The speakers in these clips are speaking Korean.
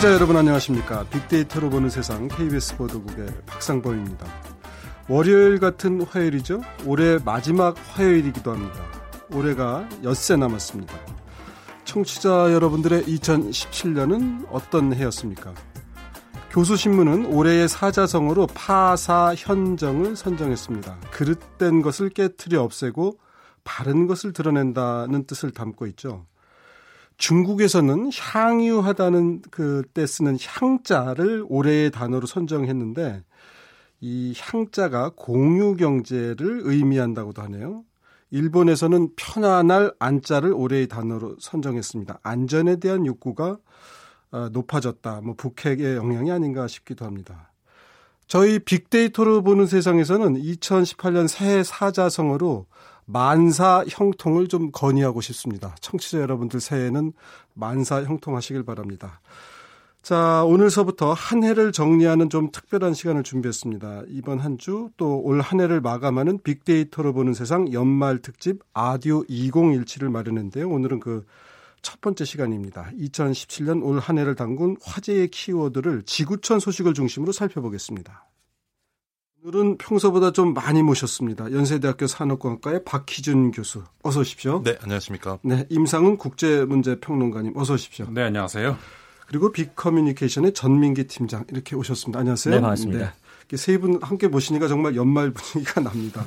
청취자 여러분 안녕하십니까. 빅데이터로 보는 세상 KBS 보도국의 박상범입니다. 월요일 같은 화요일이죠. 올해 마지막 화요일이기도 합니다. 올해가 엿새 남았습니다. 청취자 여러분들의 2017년은 어떤 해였습니까? 교수신문은 올해의 사자성어로 파사현정을 선정했습니다. 그릇된 것을 깨뜨려 없애고 바른 것을 드러낸다는 뜻을 담고 있죠. 중국에서는 향유하다는 그 때 쓰는 향자를 올해의 단어로 선정했는데 이 향자가 공유 경제를 의미한다고도 하네요. 일본에서는 편안할 안자를 올해의 단어로 선정했습니다. 안전에 대한 욕구가 어, 높아졌다. 뭐 북핵의 영향이 아닌가 싶기도 합니다. 저희 빅데이터로 보는 세상에서는 2018년 새해 사자성어로 만사 형통을 좀 건의하고 싶습니다. 청취자 여러분들 새해에는 만사 형통하시길 바랍니다. 자, 오늘서부터 한 해를 정리하는 좀 특별한 시간을 준비했습니다. 이번 한 주 또 올 한 해를 마감하는 빅데이터로 보는 세상 연말 특집 아디오 2017을 마련했는데요. 오늘은 그 첫 번째 시간입니다. 2017년 올 한 해를 담근 화제의 키워드를 지구촌 소식을 중심으로 살펴보겠습니다. 오늘은 평소보다 좀 많이 모셨습니다. 연세대학교 산업공학과의 박희준 교수. 어서 오십시오. 네, 안녕하십니까. 네, 임상훈 국제문제평론가님. 어서 오십시오. 네, 안녕하세요. 그리고 빅커뮤니케이션의 전민기 팀장 이렇게 오셨습니다. 안녕하세요. 네, 반갑습니다. 네, 세분 함께 보시니까 정말 연말 분위기가 납니다.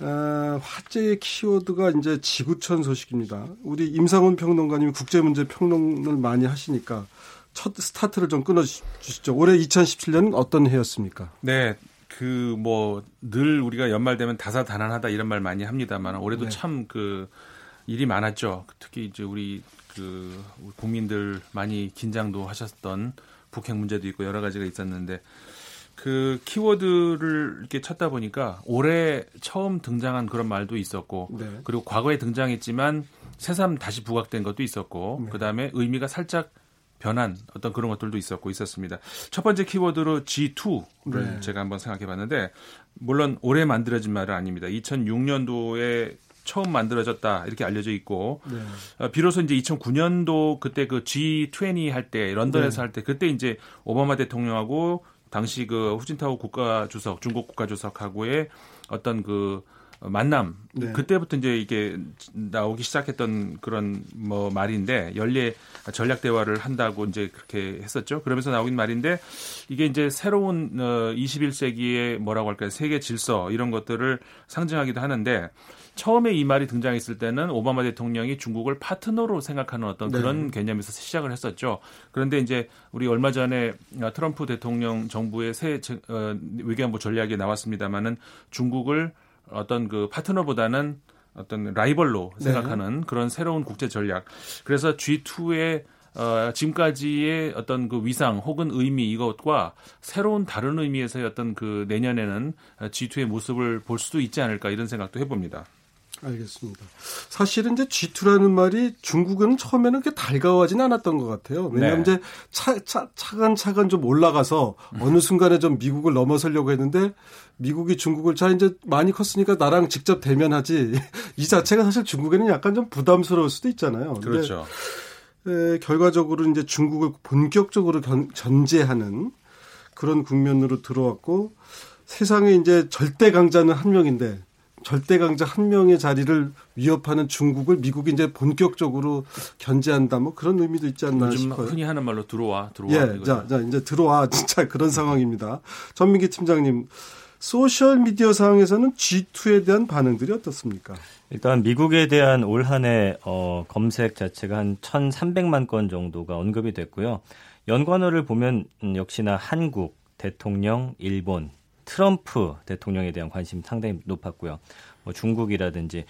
아, 화제의 키워드가 이제 지구촌 소식입니다. 우리 임상훈 평론가님이 국제문제 평론을 많이 하시니까 첫 스타트를 좀 끊어 주시죠. 올해 2017년은 어떤 해였습니까? 네, 그 뭐 늘 우리가 연말 되면 다사다난하다 이런 말 많이 합니다만 올해도 네. 참그 일이 많았죠. 특히 이제 우리 그 국민들 많이 긴장도 하셨던 북핵 문제도 있고 여러 가지가 있었는데 그 키워드를 이렇게 찾다 보니까 올해 처음 등장한 그런 말도 있었고 네. 그리고 과거에 등장했지만 새삼 다시 부각된 것도 있었고 네. 그다음에 의미가 살짝 변한 어떤 그런 것들도 있었고 있었습니다. 첫 번째 키워드로 G2를 네. 제가 한번 생각해 봤는데 물론 올해 만들어진 말은 아닙니다. 2006년도에 처음 만들어졌다 이렇게 알려져 있고 네. 어, 비로소 이제 2009년도 그때 그 G20 할 때 런던에서 네. 할때 그때 이제 오바마 대통령하고 당시 그 후진타오 국가 주석 중국 국가 주석하고의 어떤 그 만남 네. 그때부터 이제 이게 나오기 시작했던 그런 뭐 말인데 연례 전략 대화를 한다고 이제 그렇게 했었죠. 그러면서 나오긴 말인데 이게 이제 새로운 어 21세기의 뭐라고 할까요? 세계 질서 이런 것들을 상징하기도 하는데 처음에 이 말이 등장했을 때는 오바마 대통령이 중국을 파트너로 생각하는 어떤 네. 그런 개념에서 시작을 했었죠. 그런데 이제 우리 얼마 전에 트럼프 대통령 정부의 새 어, 외교안보 전략이 나왔습니다마는 중국을 어떤 그 파트너보다는 어떤 라이벌로 네. 생각하는 네. 그런 새로운 국제 전략. 그래서 G2의 어, 지금까지의 어떤 그 위상 혹은 의미 이것과 새로운 다른 의미에서의 어떤 그 내년에는 G2의 모습을 볼 수도 있지 않을까 이런 생각도 해봅니다. 알겠습니다. 사실은 이제 G2라는 말이 중국은 처음에는 그렇게 달가워하진 않았던 것 같아요. 왜냐하면 네. 이제 차, 차, 차근차근 좀 올라가서 어느 순간에 좀 미국을 넘어서려고 했는데 미국이 중국을 자 이제 많이 컸으니까 나랑 직접 대면하지 이 자체가 사실 중국에는 약간 좀 부담스러울 수도 있잖아요. 그렇죠. 에, 결과적으로 이제 중국을 본격적으로 견, 견제하는 그런 국면으로 들어왔고 세상에 이제 절대 강자는 한 명인데 절대 강자 한 명의 자리를 위협하는 중국을 미국이 이제 본격적으로 견제한다 뭐 그런 의미도 있지 않나 싶어요. 흔히 하는 말로 들어와 들어와. 예, 자, 자 이제 들어와 진짜 그런 상황입니다. 전민기 팀장님 소셜 미디어 상황에서는 G2에 대한 반응들이 어떻습니까? 일단 미국에 대한 올 한해 어, 검색 자체가 한 1,300만 건 정도가 언급이 됐고요. 연관어를 보면 음, 역시나 한국, 대통령, 일본, 트럼프 대통령에 대한 관심 상당히 높았고요. 뭐 중국이라든지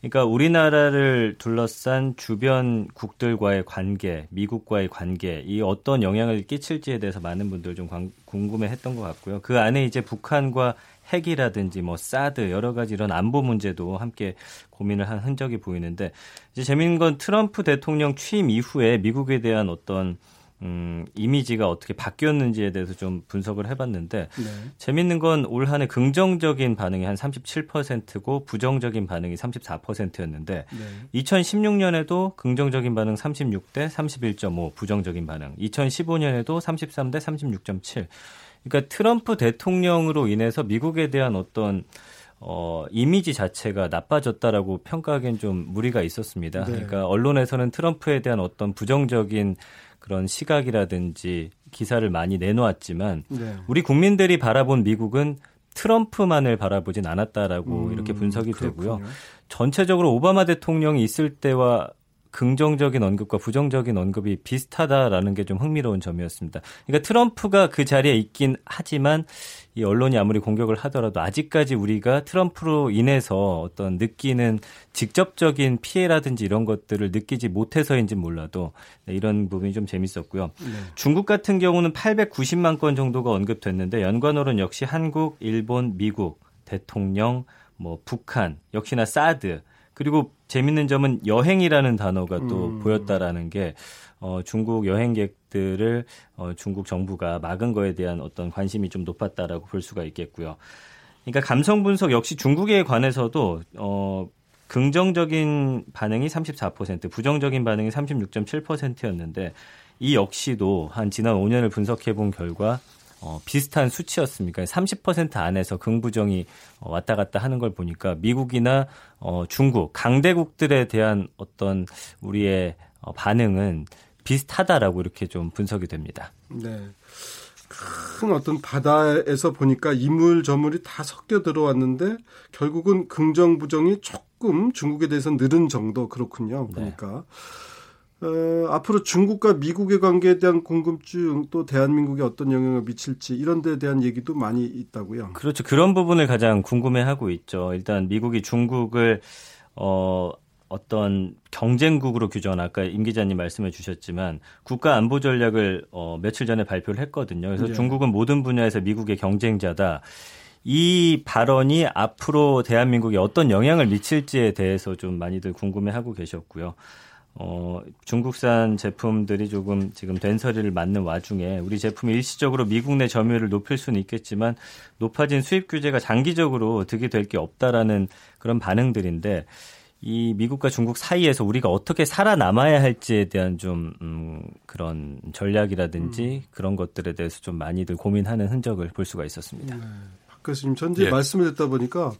그러니까 우리나라를 둘러싼 주변 국들과의 관계, 미국과의 관계, 이 어떤 영향을 끼칠지에 대해서 많은 분들 좀 궁금해했던 것 같고요. 그 안에 이제 북한과 핵이라든지 뭐 사드 여러 가지 이런 안보 문제도 함께 고민을 한 흔적이 보이는데 이제 재밌는 건 트럼프 대통령 취임 이후에 미국에 대한 어떤 음, 이미지가 어떻게 바뀌었는지에 대해서 좀 분석을 해봤는데 네. 재밌는 건 올 한해 긍정적인 반응이 한 37%고 부정적인 반응이 34%였는데 네. 2016년에도 긍정적인 반응 36대 31.5 부정적인 반응 2015년에도 33대 36.7 그러니까 트럼프 대통령으로 인해서 미국에 대한 어떤 어, 이미지 자체가 나빠졌다라고 평가하기엔 좀 무리가 있었습니다. 네. 그러니까 언론에서는 트럼프에 대한 어떤 부정적인 그런 시각이라든지 기사를 많이 내놓았지만 네. 우리 국민들이 바라본 미국은 트럼프만을 바라보진 않았다라고 음, 이렇게 분석이 그렇군요. 되고요. 전체적으로 오바마 대통령이 있을 때와 긍정적인 언급과 부정적인 언급이 비슷하다라는 게 좀 흥미로운 점이었습니다. 그러니까 트럼프가 그 자리에 있긴 하지만 이 언론이 아무리 공격을 하더라도 아직까지 우리가 트럼프로 인해서 어떤 느끼는 직접적인 피해라든지 이런 것들을 느끼지 못해서인지 몰라도 네, 이런 부분이 좀 재밌었고요. 네. 중국 같은 경우는 890만 건 정도가 언급됐는데 연관어는 역시 한국, 일본, 미국, 대통령, 뭐 북한, 역시나 사드 그리고 재밌는 점은 여행이라는 단어가 또 음. 보였다라는 게 어, 중국 여행객들을 어, 중국 정부가 막은 거에 대한 어떤 관심이 좀 높았다라고 볼 수가 있겠고요. 그러니까 감성 분석 역시 중국에 관해서도 어, 긍정적인 반응이 34%, 부정적인 반응이 36.7%였는데 이 역시도 한 지난 5년을 분석해 본 결과 어, 비슷한 수치였습니까? 30% 안에서 긍부정이 어, 왔다 갔다 하는 걸 보니까 미국이나 어, 중국, 강대국들에 대한 어떤 우리의 어, 반응은 비슷하다라고 이렇게 좀 분석이 됩니다. 네. 큰 어떤 바다에서 보니까 이물 저물이 다 섞여 들어왔는데 결국은 긍정 부정이 조금 중국에 대해서 늘은 정도 그렇군요. 보니까. 네. 어, 앞으로 중국과 미국의 관계에 대한 궁금증 또 대한민국에 어떤 영향을 미칠지 이런 데에 대한 얘기도 많이 있다고요. 그렇죠. 그런 부분을 가장 궁금해하고 있죠. 일단 미국이 중국을 어 어떤 경쟁국으로 규정 아까 임 기자님 말씀해 주셨지만 국가 안보 전략을 어 며칠 전에 발표를 했거든요. 그래서 네. 중국은 모든 분야에서 미국의 경쟁자다. 이 발언이 앞으로 대한민국에 어떤 영향을 미칠지에 대해서 좀 많이들 궁금해하고 계셨고요. 어, 중국산 제품들이 조금 지금 된서리를 맞는 와중에 우리 제품이 일시적으로 미국 내 점유율을 높일 수는 있겠지만 높아진 수입 규제가 장기적으로 득이 될 게 없다라는 그런 반응들인데 이 미국과 중국 사이에서 우리가 어떻게 살아남아야 할지에 대한 좀 음, 그런 전략이라든지 음. 그런 것들에 대해서 좀 많이들 고민하는 흔적을 볼 수가 있었습니다. 네. 교수님 전제 예. 말씀을 듣다 보니까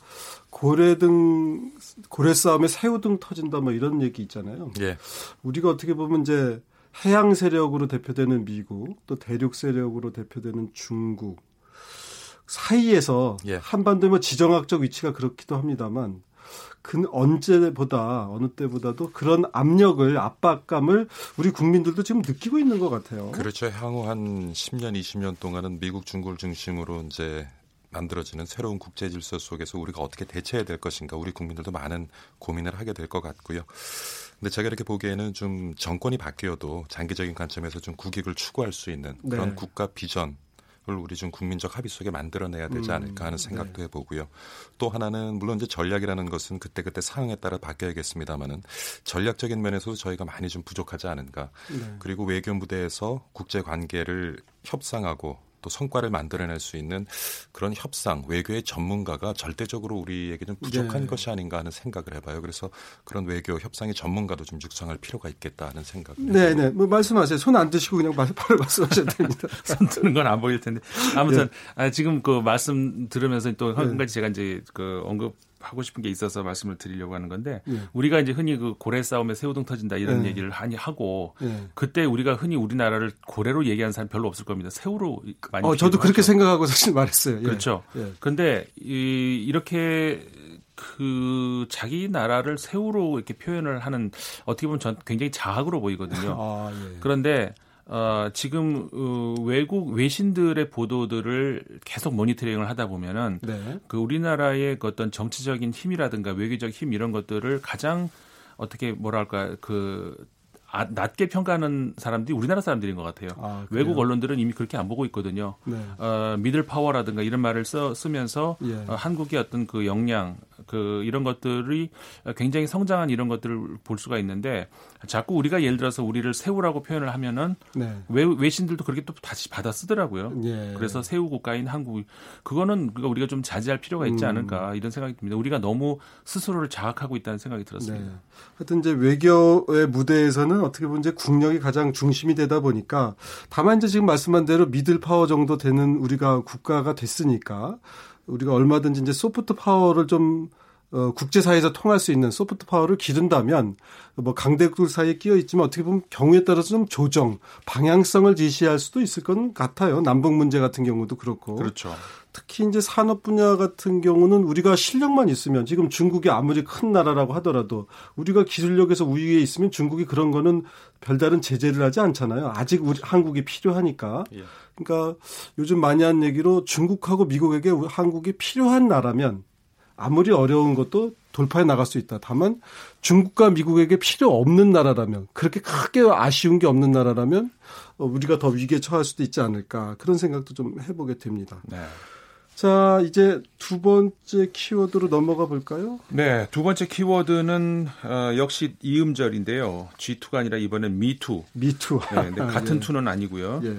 고래등 고래 싸움에 새우등 터진다 뭐 이런 얘기 있잖아요. 예. 우리가 어떻게 보면 이제 해양 세력으로 대표되는 미국 또 대륙 세력으로 대표되는 중국 사이에서 예. 한반도의 뭐 지정학적 위치가 그렇기도 합니다만 그 언제보다 어느 때보다도 그런 압력을 압박감을 우리 국민들도 지금 느끼고 있는 것 같아요. 그렇죠. 향후 한 10년, 20년 동안은 미국, 중국을 중심으로 이제 만들어지는 새로운 국제 질서 속에서 우리가 어떻게 대처해야 될 것인가 우리 국민들도 많은 고민을 하게 될 것 같고요. 근데 제가 이렇게 보기에는 좀 정권이 바뀌어도 장기적인 관점에서 좀 국익을 추구할 수 있는 그런 네. 국가 비전 을 우리 좀 국민적 합의 속에 만들어내야 되지 음, 않을까 하는 생각도 네. 해보고요. 또 하나는 물론 이제 전략이라는 것은 그때 그때 상황에 따라 바뀌어야겠습니다만은 전략적인 면에서도 저희가 많이 좀 부족하지 않은가. 네. 그리고 외교 무대에서 국제 관계를 협상하고 또 성과를 만들어낼 수 있는 그런 협상 외교의 전문가가 절대적으로 우리에게 좀 부족한 네. 것이 아닌가 하는 생각을 해봐요. 그래서 그런 외교 협상의 전문가도 좀 육성할 필요가 있겠다 하는 생각. 네, 네. 뭐 말씀하세요. 손 안 드시고 그냥 바로 말씀하셔도 됩니다. 손 드는 건 안 보일 텐데. 아무튼 네. 아, 지금 그 말씀 들으면서 또한 네. 가지 제가 이제 그 언급 하고 싶은 게 있어서 말씀을 드리려고 하는 건데 예. 우리가 이제 흔히 그 고래 싸움에 새우등 터진다 이런 예. 얘기를 많이 하고 예. 그때 우리가 흔히 우리나라를 고래로 얘기하는 사람 별로 없을 겁니다. 새우로 많이. 어, 저도 그렇게 생각하고 사실 말했어요. 예. 그렇죠. 그런데 예. 이, 이렇게 그 자기 나라를 새우로 이렇게 표현을 하는 어떻게 보면 전 굉장히 자학으로 보이거든요. 아, 예. 그런데 어, 지금 어, 외국 외신들의 보도들을 계속 모니터링을 하다 보면은 네. 그 우리나라의 그 어떤 정치적인 힘이라든가 외교적 힘 이런 것들을 가장 어떻게 뭐랄까 그 아, 낮게 평가하는 사람들이 우리나라 사람들인 것 같아요. 아, 외국 언론들은 이미 그렇게 안 보고 있거든요. 네. 어, 미들 파워라든가 이런 말을 써, 쓰면서 예. 어, 한국의 어떤 그 역량 그 이런 것들이 굉장히 성장한 이런 것들을 볼 수가 있는데 자꾸 우리가 예를 들어서 우리를 새우라고 표현을 하면은 네. 외, 외신들도 그렇게 또 다시 받아 쓰더라고요. 예. 그래서 새우 국가인 한국 그거는 우리가 좀 자제할 필요가 있지 음. 않을까 이런 생각이 듭니다. 우리가 너무 스스로를 자학하고 있다는 생각이 들었습니다. 네. 하여튼 이제 외교의 무대에서는 어떻게 보면 이제 국력이 가장 중심이 되다 보니까 다만 이제 지금 말씀한 대로 middle power 정도 되는 우리가 국가가 됐으니까 우리가 얼마든지 이제 soft power를 좀 어, 국제사회에서 통할 수 있는 soft power를 기른다면 뭐 강대국들 사이에 끼어 있지만 어떻게 보면 경우에 따라서 좀 조정, 방향성을 지시할 수도 있을 것 같아요. 남북 문제 같은 경우도 그렇고. 그렇죠. 특히 이제 산업 분야 같은 경우는 우리가 실력만 있으면 지금 중국이 아무리 큰 나라라고 하더라도 우리가 기술력에서 우위에 있으면 중국이 그런 거는 별다른 제재를 하지 않잖아요. 아직 우리 한국이 필요하니까. 예. 그러니까 요즘 많이 한 얘기로 중국하고 미국에게 한국이 필요한 나라면 아무리 어려운 것도 돌파해 나갈 수 있다. 다만 중국과 미국에게 필요 없는 나라라면 그렇게 크게 아쉬운 게 없는 나라라면 어, 우리가 더 위기에 처할 수도 있지 않을까 그런 생각도 좀 해보게 됩니다. 네. 자, 이제 두 번째 키워드로 넘어가 볼까요? 네, 두 번째 키워드는 어, 역시 이음절인데요. G2가 아니라 이번엔 미투. 미투. 네, 같은 예. 투는 아니고요. 예.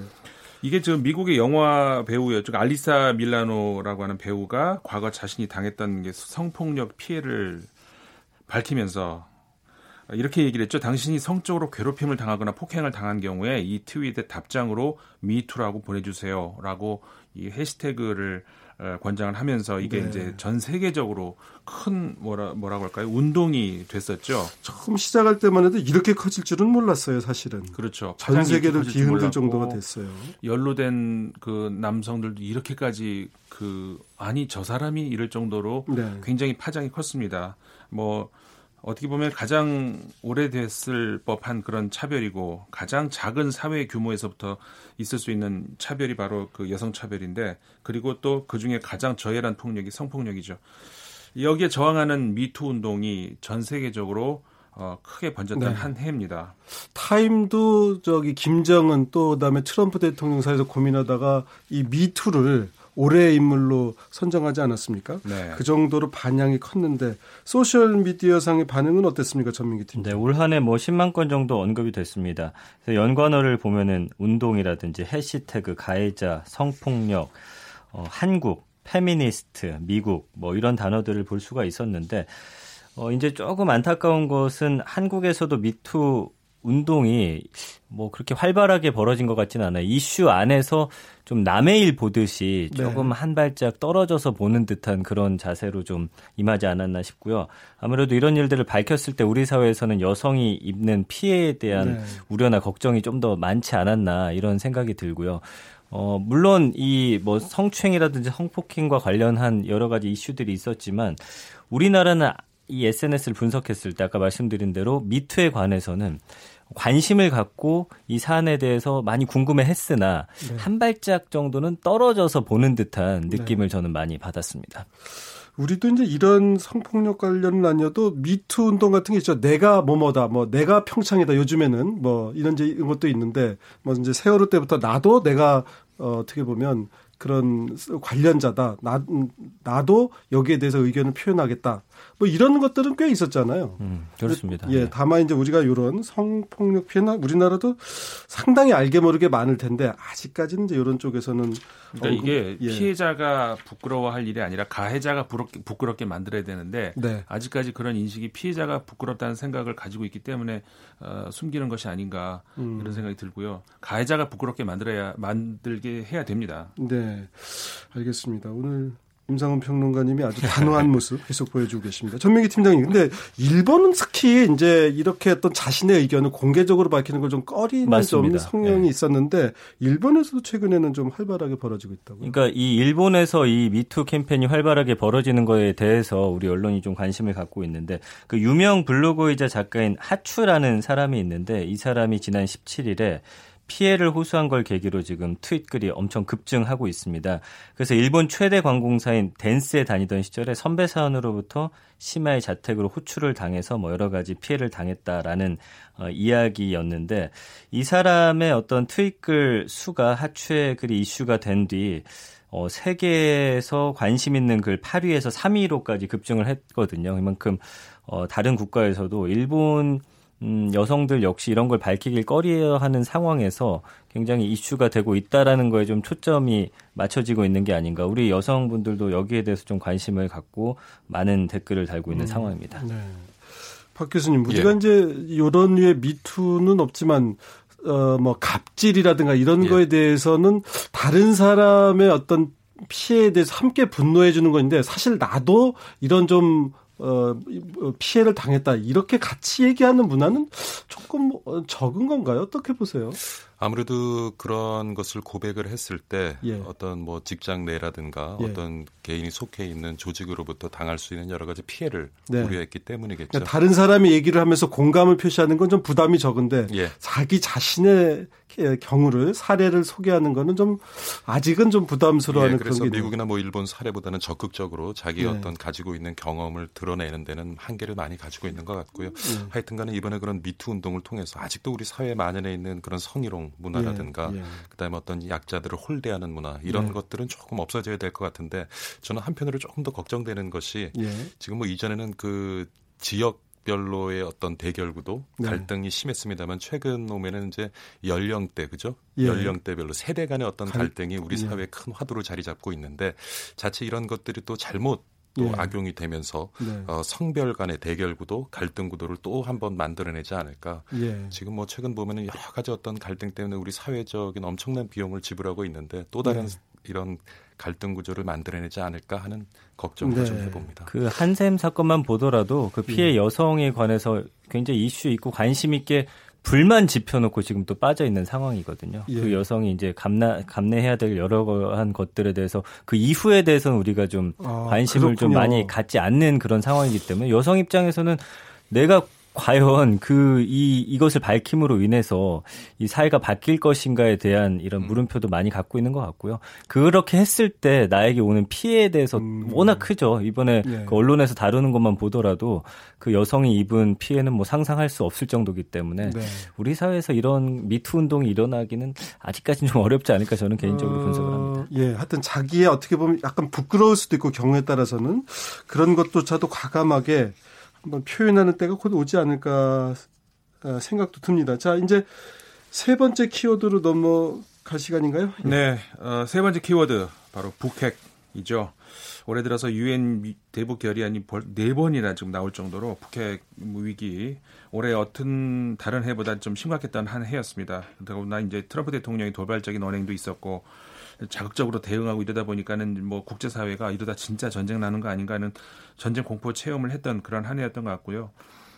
이게 저 미국의 영화 배우였죠. 알리사 밀라노라고 하는 배우가 과거 자신이 당했던 게 성폭력 피해를 밝히면서 이렇게 얘기를 했죠. 당신이 성적으로 괴롭힘을 당하거나 폭행을 당한 경우에 이 트윗의 답장으로 미투라고 보내주세요라고 이 해시태그를 어, 권장을 하면서 이게 네. 이제 전 세계적으로 큰 뭐라 뭐라고 할까요 운동이 됐었죠. 처음 시작할 때만 해도 이렇게 커질 줄은 몰랐어요, 사실은. 그렇죠. 전 세계를 뒤흔들 정도가 됐어요. 연루된 그 남성들도 이렇게까지 그 아니 저 사람이 이럴 정도로 네. 굉장히 파장이 컸습니다. 뭐 어떻게 보면 가장 오래됐을 법한 그런 차별이고 가장 작은 사회 규모에서부터 있을 수 있는 차별이 바로 그 여성 차별인데 그리고 또 그 중에 가장 저열한 폭력이 성폭력이죠. 여기에 저항하는 미투 운동이 전 세계적으로 어, 크게 번졌던 네. 한 해입니다. 타임도 저기 김정은 또 그다음에 트럼프 대통령 사이에서 고민하다가 이 미투를 올해의 인물로 선정하지 않았습니까? 네. 그 정도로 반향이 컸는데 소셜 미디어상의 반응은 어땠습니까, 전민기 팀? 네, 올 한해 뭐 10만 건 정도 언급이 됐습니다. 그래서 연관어를 보면은 운동이라든지 해시태그, 가해자, 성폭력, 어, 한국, 페미니스트, 미국 뭐 이런 단어들을 볼 수가 있었는데 어, 이제 조금 안타까운 것은 한국에서도 미투 운동이 뭐 그렇게 활발하게 벌어진 것 같지는 않아요. 이슈 안에서 좀 남의 일 보듯이 네. 조금 네. 한 발짝 떨어져서 보는 듯한 그런 자세로 좀 임하지 않았나 싶고요. 아무래도 이런 일들을 밝혔을 때 우리 사회에서는 여성이 입는 피해에 대한 네. 우려나 걱정이 좀 더 많지 않았나 이런 생각이 들고요. 어, 물론 이 뭐 성추행이라든지 성폭행과 관련한 여러 가지 이슈들이 있었지만 우리나라는 이 SNS를 분석했을 때 아까 말씀드린 대로 미투에 관해서는 관심을 갖고 이 사안에 대해서 많이 궁금해 했으나 네. 한 발짝 정도는 떨어져서 보는 듯한 네. 느낌을 네. 저는 많이 받았습니다. 우리도 이제 이런 성폭력 관련은 아니어도 미투 운동 같은 게 있죠. 내가 뭐뭐다, 뭐 내가 평창이다. 요즘에는 뭐 이런 이런 것도 있는데 뭐 이제 세월호 때부터 나도 내가 어, 어떻게 보면 그런 관련자다. 나, 나도 여기에 대해서 의견을 표현하겠다. 뭐 이런 것들은 꽤 있었잖아요. 음, 그렇습니다. 예, 네. 다만 이제 우리가 이런 성폭력 피해나 우리나라도 상당히 알게 모르게 많을 텐데 아직까지는 이제 이런 쪽에서는 그러니까 언급, 이게 예. 피해자가 부끄러워할 일이 아니라 가해자가 부럽게, 부끄럽게 만들어야 되는데 네. 아직까지 그런 인식이 피해자가 부끄럽다는 생각을 가지고 있기 때문에 어, 숨기는 것이 아닌가 음. 이런 생각이 들고요. 가해자가 부끄럽게 만들어야 만들게 해야 됩니다. 네, 알겠습니다. 오늘 임상훈 평론가님이 아주 단호한 모습 계속 보여주고 계십니다. 전민기 팀장님, 근데 일본은 특히 이제 이렇게 어떤 자신의 의견을 공개적으로 밝히는 걸 좀 꺼리는 맞습니다. 좀 성향이 네. 있었는데 일본에서도 최근에는 좀 활발하게 벌어지고 있다고요. 그러니까 이 일본에서 이 미투 캠페인이 활발하게 벌어지는 거에 대해서 우리 언론이 좀 관심을 갖고 있는데 그 유명 블로거이자 작가인 하추라는 사람이 있는데 이 사람이 지난 17일에 피해를 호소한 걸 계기로 지금 트윗글이 엄청 급증하고 있습니다. 그래서 일본 최대 관공사인 댄스에 다니던 시절에 선배 사원으로부터 심야의 자택으로 호출을 당해서 뭐 여러 가지 피해를 당했다라는 어, 이야기였는데 이 사람의 어떤 트윗글 수가 하추의 글이 이슈가 된 뒤 어, 세계에서 관심 있는 글 8위에서 3위로까지 급증을 했거든요. 그만큼 어, 다른 국가에서도 일본 음, 여성들 역시 이런 걸 밝히길 꺼려하는 상황에서 굉장히 이슈가 되고 있다라는 거에 좀 초점이 맞춰지고 있는 게 아닌가. 우리 여성분들도 여기에 대해서 좀 관심을 갖고 많은 댓글을 달고 있는 음, 상황입니다. 네. 박 교수님, 우리가 예. 이제 이런 류의 미투는 없지만 어, 뭐 갑질이라든가 이런 예. 거에 대해서는 다른 사람의 어떤 피해에 대해서 함께 분노해 주는 건데 사실 나도 이런 좀 어, 피해를 당했다 이렇게 같이 얘기하는 문화는 조금 적은 건가요? 어떻게 보세요? 아무래도 그런 것을 고백을 했을 때 예. 어떤 뭐 직장 내라든가 예. 어떤 개인이 속해 있는 조직으로부터 당할 수 있는 여러 가지 피해를 네. 우려했기 때문이겠죠. 그러니까 다른 사람이 얘기를 하면서 공감을 표시하는 건 좀 부담이 적은데 예. 자기 자신의 경우를 사례를 소개하는 거는 좀 아직은 좀 부담스러워하는 예, 그래서 그런 게 미국이나 뭐 일본 사례보다는 적극적으로 자기 네. 어떤 가지고 있는 경험을 드러내는 데는 한계를 많이 가지고 있는 것 같고요. 네. 하여튼간에 이번에 그런 미투 운동을 통해서 아직도 우리 사회에 만연해 있는 그런 성희롱 문화라든가 예, 예. 그다음에 어떤 약자들을 홀대하는 문화 이런 예. 것들은 조금 없어져야 될 것 같은데 저는 한편으로 조금 더 걱정되는 것이 예. 지금 뭐 이전에는 그 지역 별로의 어떤 대결 구도 네. 갈등이 심했습니다만 최근 오면은 이제 연령대 그죠 예. 연령대별로 세대 간의 어떤 갈등이 우리 예. 사회에 큰 화두로 자리 잡고 있는데 자칫 이런 것들이 또 잘못 또 예. 악용이 되면서 네. 어, 성별 간의 대결 구도, 갈등 구도를 또 한 번 만들어내지 않을까. 예. 지금 뭐 최근 보면은 여러 가지 어떤 갈등 때문에 우리 사회적인 엄청난 비용을 지불하고 있는데 또 다른 네. 이런 갈등 구조를 만들어내지 않을까 하는 걱정을 네. 좀 해봅니다. 그 한샘 사건만 보더라도 그 피해 예. 여성에 관해서 굉장히 이슈 있고 관심 있게 불만 지펴놓고 지금 또 빠져 있는 상황이거든요. 예. 그 여성이 이제 감나 감내해야 될 여러 한 것들에 대해서 그 이후에 대해서는 우리가 좀 아, 관심을 그렇군요. 좀 많이 갖지 않는 그런 상황이기 때문에 여성 입장에서는 내가 과연 그 이 이것을 밝힘으로 인해서 이 사회가 바뀔 것인가에 대한 이런 음. 물음표도 많이 갖고 있는 것 같고요. 그렇게 했을 때 나에게 오는 피해에 대해서 음. 워낙 크죠. 이번에 예. 그 언론에서 다루는 것만 보더라도 그 여성이 입은 피해는 뭐 상상할 수 없을 정도기 때문에 네. 우리 사회에서 이런 미투 운동이 일어나기는 아직까지는 좀 어렵지 않을까 저는 개인적으로 어, 분석을 합니다. 예, 하여튼 자기의 어떻게 보면 약간 부끄러울 수도 있고 경우에 따라서는 그런 것조차도 과감하게 한번 표현하는 때가 곧 오지 않을까 아, 생각도 듭니다. 자, 이제 세 번째 키워드로 넘어갈 시간인가요? 예. 네, 어, 세 번째 키워드 바로 북핵이죠. 올해 들어서 유엔 대북 결의안이 네 번이나 지금 나올 정도로 북핵 위기 올해 어떤 다른 해보다 좀 심각했던 한 해였습니다. 더구나 이제 트럼프 대통령이 돌발적인 언행도 있었고 자극적으로 대응하고 이러다 보니까는 뭐 국제사회가 이러다 진짜 전쟁 나는 거 아닌가 하는 전쟁 공포 체험을 했던 그런 한 해였던 것 같고요.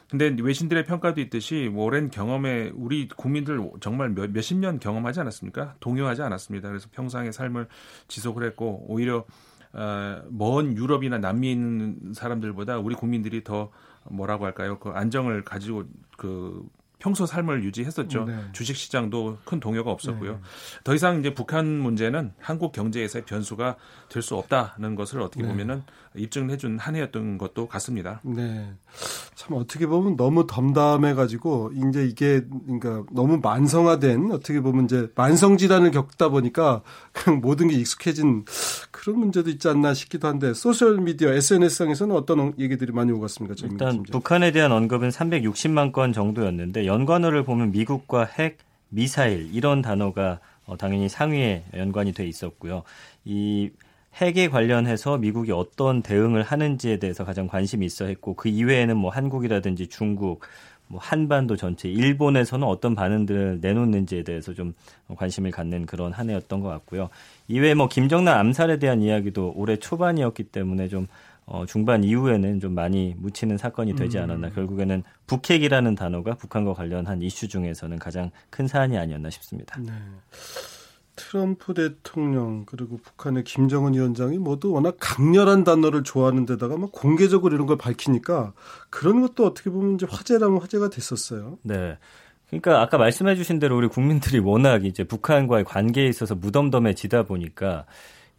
근데 외신들의 평가도 있듯이 뭐 오랜 경험에 우리 국민들 정말 몇, 몇십 년 경험하지 않았습니까? 동요하지 않았습니다. 그래서 평상의 삶을 지속을 했고 오히려 어, 먼 유럽이나 남미에 있는 사람들보다 우리 국민들이 더 뭐라고 할까요? 그 안정을 가지고 그 평소 삶을 유지했었죠. 네. 주식 시장도 큰 동요가 없었고요. 네. 더 이상 이제 북한 문제는 한국 경제에서의 변수가 될 수 없다는 것을 어떻게 네. 보면은 입증해 준 한 해였던 것도 같습니다. 네. 참 어떻게 보면 너무 덤담해 가지고 이제 이게 그러니까 너무 만성화된 어떻게 보면 이제 만성 질환을 겪다 보니까 그냥 모든 게 익숙해진 그런 문제도 있지 않나 싶기도 한데 소셜 미디어 SNS상에서는 어떤 얘기들이 많이 오갔습니까? 일단 북한에 대한 언급은 360만 건 정도였는데 연관어를 보면 미국과 핵, 미사일 이런 단어가 어, 당연히 상위에 연관이 돼 있었고요. 이 핵에 관련해서 미국이 어떤 대응을 하는지에 대해서 가장 관심이 있어 했고 그 이외에는 뭐 한국이라든지 중국 뭐 한반도 전체 일본에서는 어떤 반응들을 내놓는지에 대해서 좀 관심을 갖는 그런 한 해였던 것 같고요. 이외에 뭐 김정남 암살에 대한 이야기도 올해 초반이었기 때문에 좀 어, 중반 이후에는 좀 많이 묻히는 사건이 되지 음. 않았나. 음. 결국에는 북핵이라는 단어가 북한과 관련한 이슈 중에서는 가장 큰 사안이 아니었나 싶습니다. 네. 트럼프 대통령 그리고 북한의 김정은 위원장이 모두 워낙 강렬한 단어를 좋아하는 데다가 막 공개적으로 이런 걸 밝히니까 그런 것도 어떻게 보면 이제 화제라면 화제가 됐었어요. 네. 그러니까 아까 말씀해 주신 대로 우리 국민들이 워낙 이제 북한과의 관계에 있어서 무덤덤해지다 보니까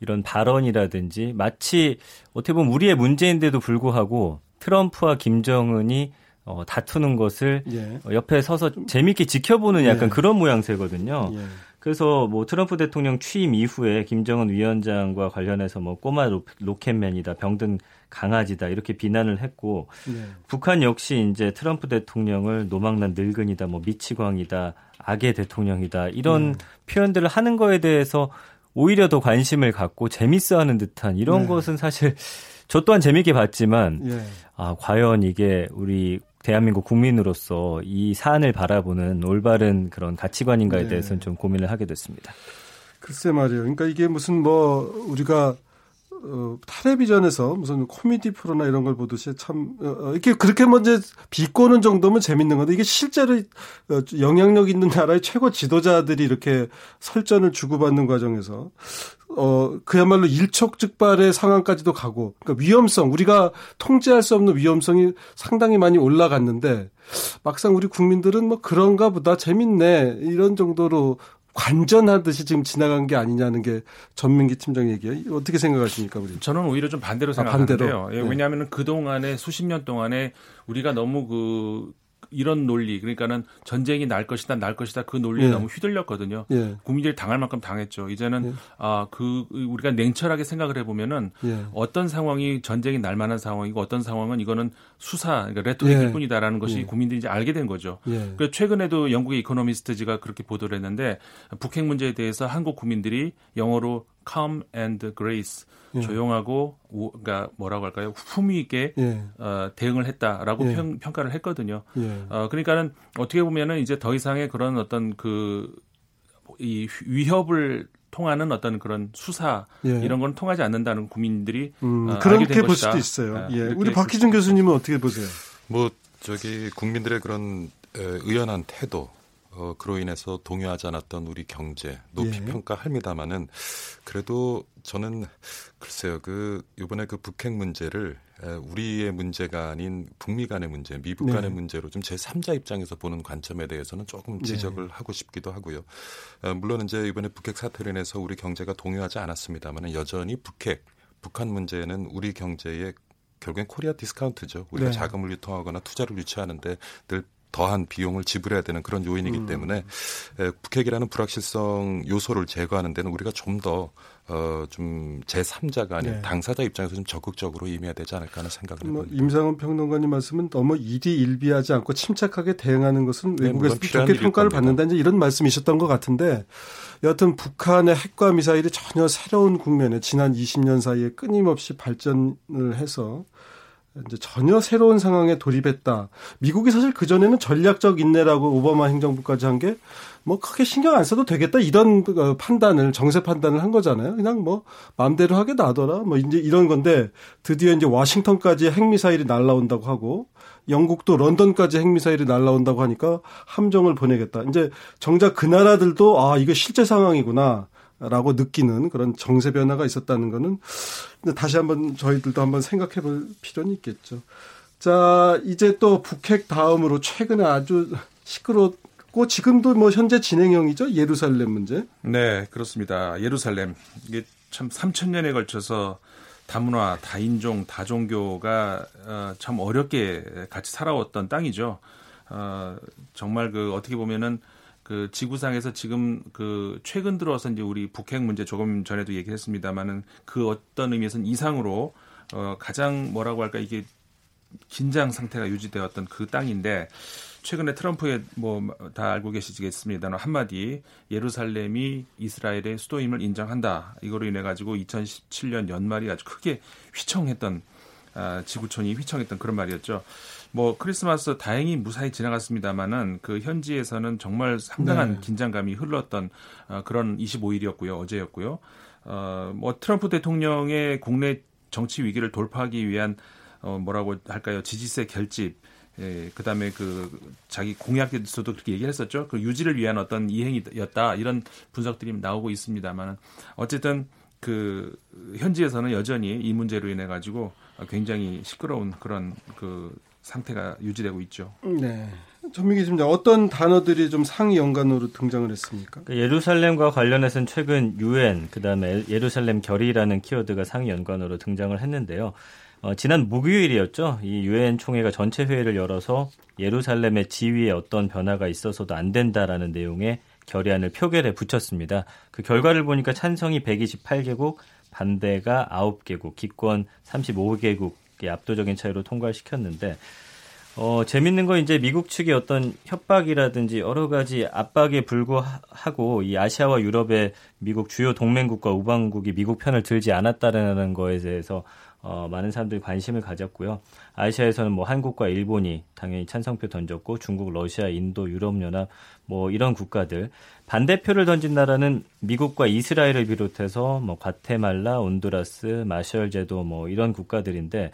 이런 발언이라든지 마치 어떻게 보면 우리의 문제인데도 불구하고 트럼프와 김정은이 어, 다투는 것을 예. 옆에 서서 재밌게 지켜보는 약간 예. 그런 모양새거든요. 예. 그래서 뭐 트럼프 대통령 취임 이후에 김정은 위원장과 관련해서 뭐 꼬마 로켓맨이다, 병든 강아지다 이렇게 비난을 했고 네. 북한 역시 이제 트럼프 대통령을 노망난 늙은이다, 뭐 미치광이다, 악의 대통령이다 이런 네. 표현들을 하는 거에 대해서 오히려 더 관심을 갖고 재밌어하는 듯한 이런 네. 것은 사실 저 또한 재밌게 봤지만 예. 아 과연 이게 우리 대한민국 국민으로서 이 사안을 바라보는 올바른 그런 가치관인가에 네. 대해서는 좀 고민을 하게 됐습니다. 글쎄 말이에요. 그러니까 이게 무슨 뭐 우리가 어, 텔레비전에서 무슨 코미디 프로나 이런 걸 보듯이 참 어, 어 이렇게 그렇게 먼저 비꼬는 정도면 재밌는 건데 이게 실제로 어, 영향력 있는 나라의 최고 지도자들이 이렇게 설전을 주고받는 과정에서 어 그야말로 일촉즉발의 상황까지도 가고 그러니까 위험성 우리가 통제할 수 없는 위험성이 상당히 많이 올라갔는데 막상 우리 국민들은 뭐 그런가 보다 재밌네 이런 정도로 관전하듯이 지금 지나간 게 아니냐는 게 전민기 팀장 얘기예요. 어떻게 생각하십니까, 우리? 저는 오히려 좀 반대로 생각하는데요. 아, 반대로? 예, 네. 왜냐하면 그 동안에 수십 년 동안에 우리가 너무 그 이런 논리 그러니까는 전쟁이 날 것이다 날 것이다 그 논리에 예. 너무 휘둘렸거든요. 예. 국민들이 당할 만큼 당했죠. 이제는 예. 아그 우리가 냉철하게 생각을 해보면은 예. 어떤 상황이 전쟁이 날 만한 상황이고 어떤 상황은 이거는 수사 그러니까 레토릭일 예. 뿐이다라는 것이 예. 국민들이 이제 알게 된 거죠. 그 최근에도 영국의 이코노미스트지가 그렇게 보도를 했는데 북핵 문제에 대해서 한국 국민들이 영어로 calm and grace 예. 조용하고 오, 그러니까 뭐라고 할까요? 품위 있게 예. 어, 대응을 했다라고 예. 평, 평가를 했거든요. 예. 어, 그러니까는 어떻게 보면은 이제 더 이상의 그런 어떤 그 이 위협을 통하는 어떤 그런 수사 예. 이런 건 통하지 않는다는 국민들이 음, 어, 그렇게 볼 수도 있어요. 아, 예. 우리 박희준 교수님은 어떻게 보세요? 뭐 저기 국민들의 그런 의연한 태도 어, 그로 인해서 동요하지 않았던 우리 경제 높이 예. 평가합니다마는 그래도 저는 글쎄요 그 이번에 그 북핵 문제를 우리의 문제가 아닌 북미 간의 문제, 미북 간의 네. 문제로 좀 제 3자 입장에서 보는 관점에 대해서는 조금 네. 지적을 네. 하고 싶기도 하고요. 어, 물론 이제 이번에 북핵 사태로 인해서 우리 경제가 동요하지 않았습니다만 여전히 북핵, 북한 문제는 우리 경제의 결국엔 Korea discount죠. 우리가 네. 자금을 유통하거나 투자를 유치하는데 늘 더한 비용을 지불해야 되는 그런 요인이기 음. 때문에 북핵이라는 불확실성 요소를 제거하는 데는 우리가 좀더 어, 좀 제3자가 아닌 네. 당사자 입장에서 좀 적극적으로 임해야 되지 않을까 하는 생각을 뭐, 해봅니다. 임상훈 평론가님 말씀은 너무 일희일비하지 않고 침착하게 대응하는 것은 네, 외국에서 좋게 평가를 받는다 이제 이런 말씀이셨던 것 같은데 여하튼 북한의 핵과 미사일이 전혀 새로운 국면에 지난 20년 사이에 끊임없이 발전을 해서 이제 전혀 새로운 상황에 돌입했다. 미국이 사실 그 전에는 전략적 인내라고 오바마 행정부까지 한 게 뭐 크게 신경 안 써도 되겠다 이런 어, 판단을 정세 판단을 한 거잖아요. 그냥 뭐 마음대로 하게 놔둬라 뭐 이제 이런 건데 드디어 이제 워싱턴까지 핵미사일이 날라온다고 하고 영국도 런던까지 핵미사일이 날라온다고 하니까 함정을 보내겠다. 이제 정작 그 나라들도 아 이거 실제 상황이구나. 라고 느끼는 그런 정세 변화가 있었다는 거는 다시 한번 저희들도 한번 생각해 볼 필요는 있겠죠. 자, 이제 또 북핵 다음으로 최근에 아주 시끄럽고 지금도 뭐 현재 진행형이죠. 예루살렘 문제. 네, 그렇습니다. 예루살렘. 이게 참 3천년에 걸쳐서 다문화, 다인종, 다종교가 어, 참 어렵게 같이 살아왔던 땅이죠. 어, 정말 그 어떻게 보면은 그 지구상에서 지금 그 최근 들어서 이제 우리 북핵 문제 조금 전에도 얘기했습니다만은 그 어떤 의미에서는 이상으로 어 가장 뭐라고 할까 이게 긴장 상태가 유지되었던 그 땅인데 최근에 트럼프의 뭐 다 알고 계시겠습니다만 한마디 예루살렘이 이스라엘의 수도임을 인정한다 이거로 인해 가지고 2017년 연말이 아주 크게 휘청했던 아, 지구촌이 휘청했던 그런 말이었죠. 뭐 크리스마스 다행히 무사히 지나갔습니다만은 그 현지에서는 정말 상당한 네. 긴장감이 흘렀던 어, 그런 25일이었고요. 어제였고요. 어, 뭐 트럼프 대통령의 국내 정치 위기를 돌파하기 위한 어, 뭐라고 할까요? 지지세 결집 예, 그 다음에 그 자기 공약에서도 그렇게 얘기를 했었죠. 그 유지를 위한 어떤 이행이었다. 이런 분석들이 나오고 있습니다만 어쨌든 그 현지에서는 여전히 이 문제로 인해 가지고 굉장히 시끄러운 그런 그 상태가 유지되고 있죠. 네. 전민기 팀장 어떤 단어들이 좀 상위 연관으로 등장을 했습니까? 그 예루살렘과 관련해서는 최근 유엔 그다음에 예루살렘 결의라는 키워드가 상위 연관으로 등장을 했는데요. 어, 지난 목요일이었죠. 이 유엔 총회가 전체 회의를 열어서 예루살렘의 지위에 어떤 변화가 있어서도 안 된다라는 내용의 결의안을 표결에 붙였습니다. 그 결과를 보니까 찬성이 128개국, 반대가 9개국, 기권 35개국 의 압도적인 차이로 통과를 시켰는데 어, 재밌는 건 이제 미국 측의 어떤 협박이라든지 여러 가지 압박에 불구하고 이 아시아와 유럽의 미국 주요 동맹국과 우방국이 미국 편을 들지 않았다는 거에 대해서 어, 많은 사람들이 관심을 가졌고요. 아시아에서는 뭐 한국과 일본이 당연히 찬성표 던졌고 중국, 러시아, 인도, 유럽연합 뭐 이런 국가들 반대표를 던진 나라는 미국과 이스라엘을 비롯해서 뭐 과테말라, 온두라스, 마셜 제도 뭐 이런 국가들인데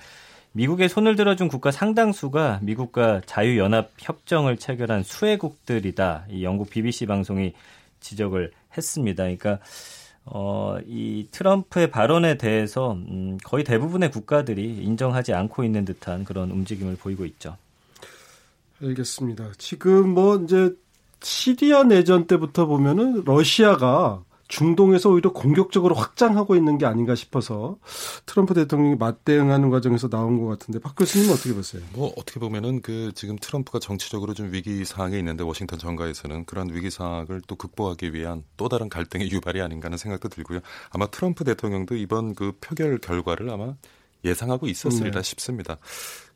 미국의 손을 들어준 국가 상당수가 미국과 자유연합 협정을 체결한 수혜국들이다. 이 영국 BBC 방송이 지적을 했습니다. 그러니까 어, 이 트럼프의 발언에 대해서 음, 거의 대부분의 국가들이 인정하지 않고 있는 듯한 그런 움직임을 보이고 있죠. 알겠습니다. 지금 뭐 이제 시리아 내전 때부터 보면은 러시아가 중동에서 오히려 공격적으로 확장하고 있는 게 아닌가 싶어서 트럼프 대통령이 맞대응하는 과정에서 나온 것 같은데 박 교수님 어떻게 보세요? 뭐 어떻게 보면은 그 지금 트럼프가 정치적으로 좀 위기 상황에 있는데 워싱턴 정가에서는 그런 위기 상황을 또 극복하기 위한 또 다른 갈등의 유발이 아닌가 하는 생각도 들고요. 아마 트럼프 대통령도 이번 그 표결 결과를 아마 예상하고 있었으리라 네. 싶습니다.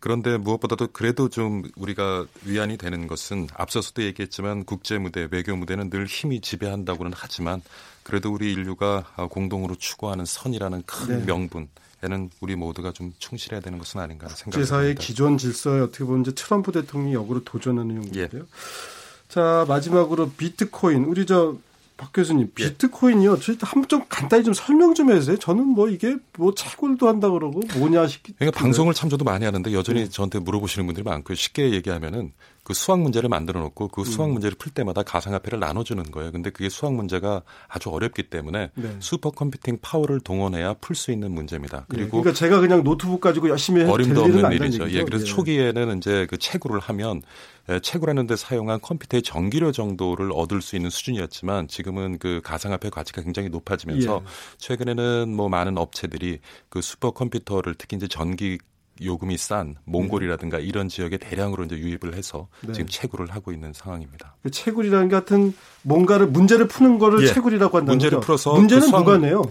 그런데 무엇보다도 그래도 좀 우리가 위안이 되는 것은 앞서서도 얘기했지만 국제 무대, 외교 무대는 늘 힘이 지배한다고는 하지만 그래도 우리 인류가 공동으로 추구하는 선이라는 큰 네. 명분 에는 우리 모두가 좀 충실해야 되는 것은 아닌가 생각합니다. 국제사회 기존 질서에 어떻게 보면 이제 트럼프 대통령이 역으로 도전하는 용도인데요. 예. 자 마지막으로 비트코인 우리 저 박 교수님 예. 비트코인이요. 한좀 간단히 좀 설명 좀 해주세요. 저는 뭐 이게 뭐 채굴도 한다 그러고 뭐냐 싶기. 그러니까 방송을 참 저도 많이 하는데 여전히 네. 저한테 물어보시는 분들이 많고요. 쉽게 얘기하면은 그 수학 문제를 만들어 놓고 그 수학 음. 문제를 풀 때마다 가상화폐를 나눠주는 거예요. 근데 그게 수학 문제가 아주 어렵기 때문에 네. supercomputing power를 동원해야 풀 수 있는 문제입니다. 네. 그리고 네. 그러니까 제가 그냥 노트북 가지고 열심히 어림도 없는 일이죠. 예, 그래서 예. 초기에는 이제 그 채굴을 하면 채굴하는 데 사용한 컴퓨터의 전기료 정도를 얻을 수 있는 수준이었지만 지금은 그 가상화폐 가치가 굉장히 높아지면서 예. 최근에는 뭐 많은 업체들이 그 슈퍼컴퓨터를 특히 이제 전기 요금이 싼 몽골이라든가 네. 이런 지역에 대량으로 이제 유입을 해서 네. 지금 채굴을 하고 있는 상황입니다. 그 채굴이라는 게 하여튼 뭔가를 문제를 푸는 거를 예. 채굴이라고 한다는 문제를 거죠? 풀어서 문제는 그 누가 내요?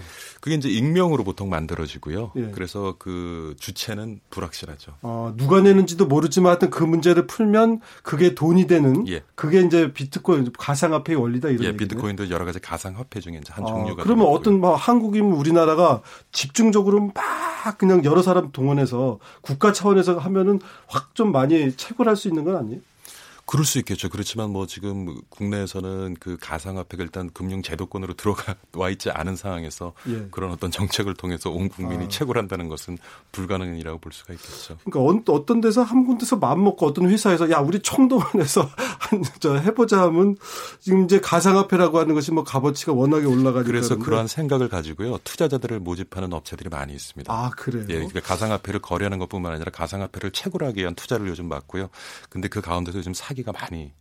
그게 이제 익명으로 보통 만들어지고요. 예. 그래서 그 주체는 불확실하죠. 어, 누가 내는지도 모르지만 하여튼 그 문제를 풀면 그게 돈이 되는 예. 그게 이제 비트코인 가상화폐의 원리다 이런 예, 비트코인도 여러 가지 가상화폐 중에 이제 한 아, 종류가 그러면 어떤 뭐 한국이면 우리나라가 집중적으로 막 그냥 여러 사람 동원해서 국가 차원에서 하면은 확 좀 많이 채굴할 수 있는 건 아니에요? 그럴 수 있겠죠. 그렇지만 뭐 지금 국내에서는 그 가상화폐가 일단 금융 제도권으로 들어가 와 있지 않은 상황에서 예. 그런 어떤 정책을 통해서 온 국민이 아. 채굴한다는 것은 불가능이라고 볼 수가 있겠죠. 그러니까 어떤 데서 한 군데서 마음 먹고 어떤 회사에서 야 우리 총동원해서 한저 해보자 하면 지금 이제 가상화폐라고 하는 것이 뭐 값어치가 워낙에 올라가니까 그래서 그러한 생각을 가지고요 투자자들을 모집하는 업체들이 많이 있습니다. 아 그래요? 예, 그러니까 가상화폐를 거래하는 것뿐만 아니라 가상화폐를 채굴하기 위한 투자를 요즘 받고요. 근데 그 가운데서 요즘 사기 사기가 많이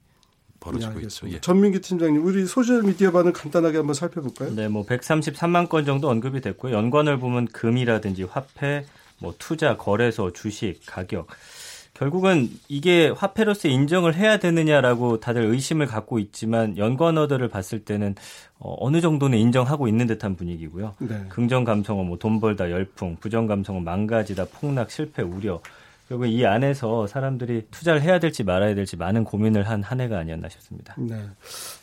벌어지고 네, 있죠. 예. 전민기 팀장님, 우리 소셜 미디어 반응 간단하게 한번 살펴볼까요? 네, 뭐 133만 건 정도 언급이 됐고요. 연관을 보면 금이라든지 화폐, 뭐 투자, 거래소, 주식, 가격. 결국은 이게 화폐로서 인정을 해야 되느냐라고 다들 의심을 갖고 있지만 연관어들을 봤을 때는 어, 어느 정도는 인정하고 있는 듯한 분위기고요. 네. 긍정 감성어 뭐 돈 벌다 열풍, 부정 감성어 망가지다 폭락 실패 우려 결국 이 안에서 사람들이 투자를 해야 될지 말아야 될지 많은 고민을 한 한 해가 아니었나 싶습니다. 네.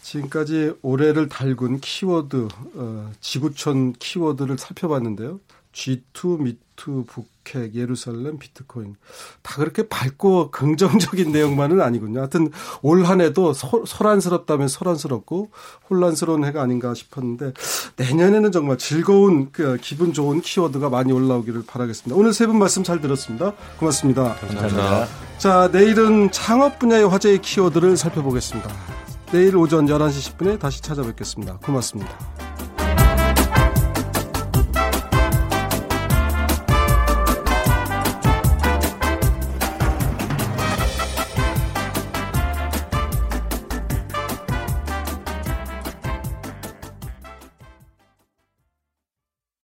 지금까지 올해를 달군 키워드, 어, 지구촌 키워드를 살펴봤는데요. G2, 미 투, 북핵, 예루살렘, 비트코인 다 그렇게 밝고 긍정적인 내용만은 아니군요. 하여튼 올 한 해도 소, 소란스럽다면 소란스럽고 혼란스러운 해가 아닌가 싶었는데 내년에는 정말 즐거운 그 기분 좋은 키워드가 많이 올라오기를 바라겠습니다. 오늘 세 분 말씀 잘 들었습니다. 고맙습니다. 감사합니다. 자, 내일은 창업 분야의 화제의 키워드를 살펴보겠습니다. 내일 오전 11시 10분에 다시 찾아뵙겠습니다. 고맙습니다.